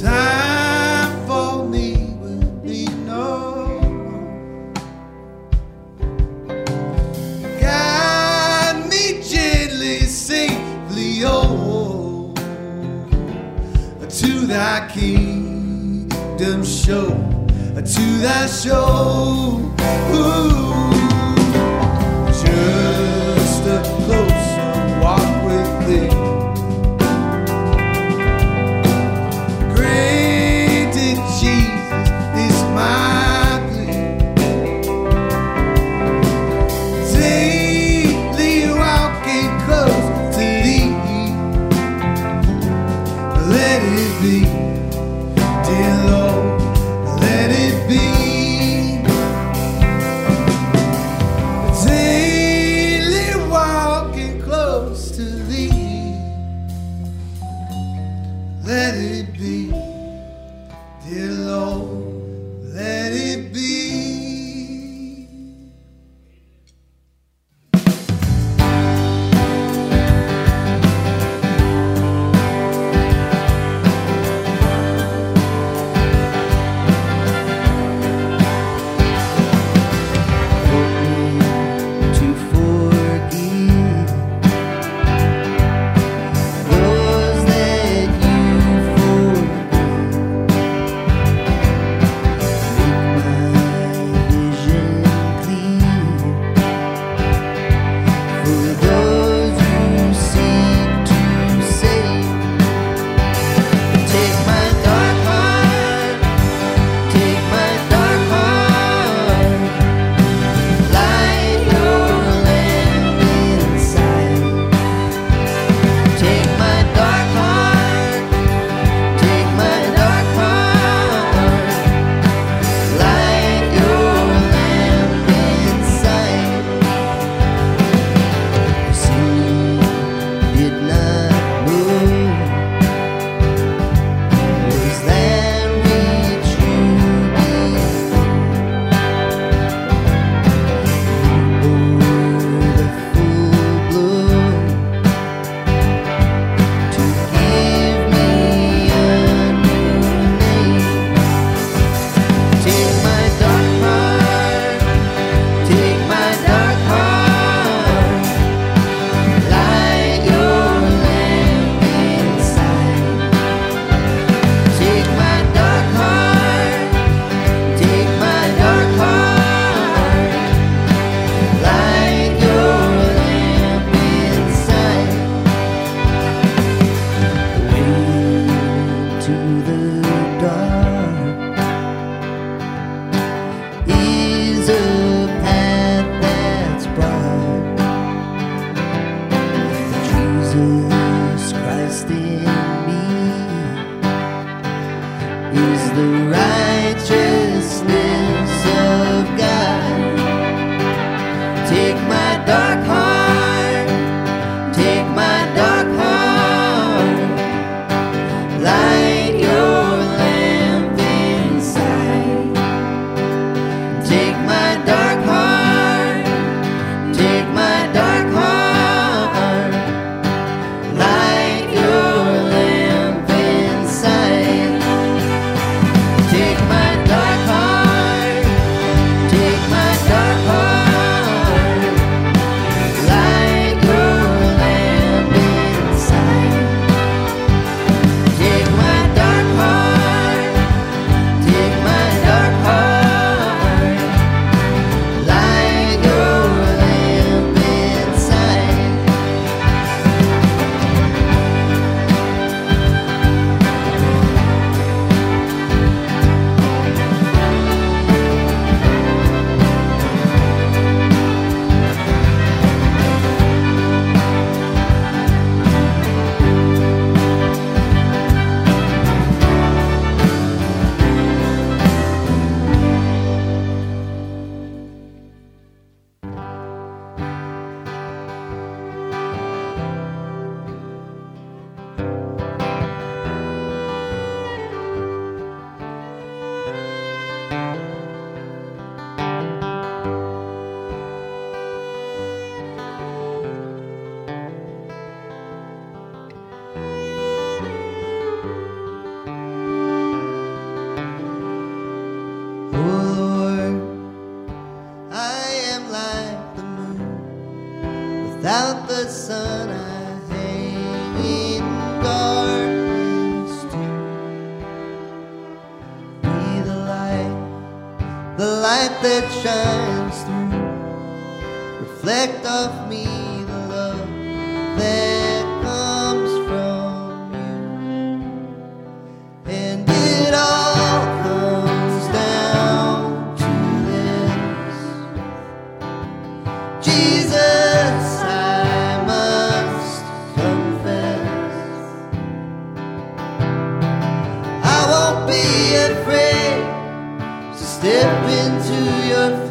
Time for me will be no more. Guide me gently, safely, oh, oh, to thy kingdom show, to thy show. let it be, dear Lord. the right of me the love that comes from you. And it all comes down to this. Jesus, I must confess. I won't be afraid to step into your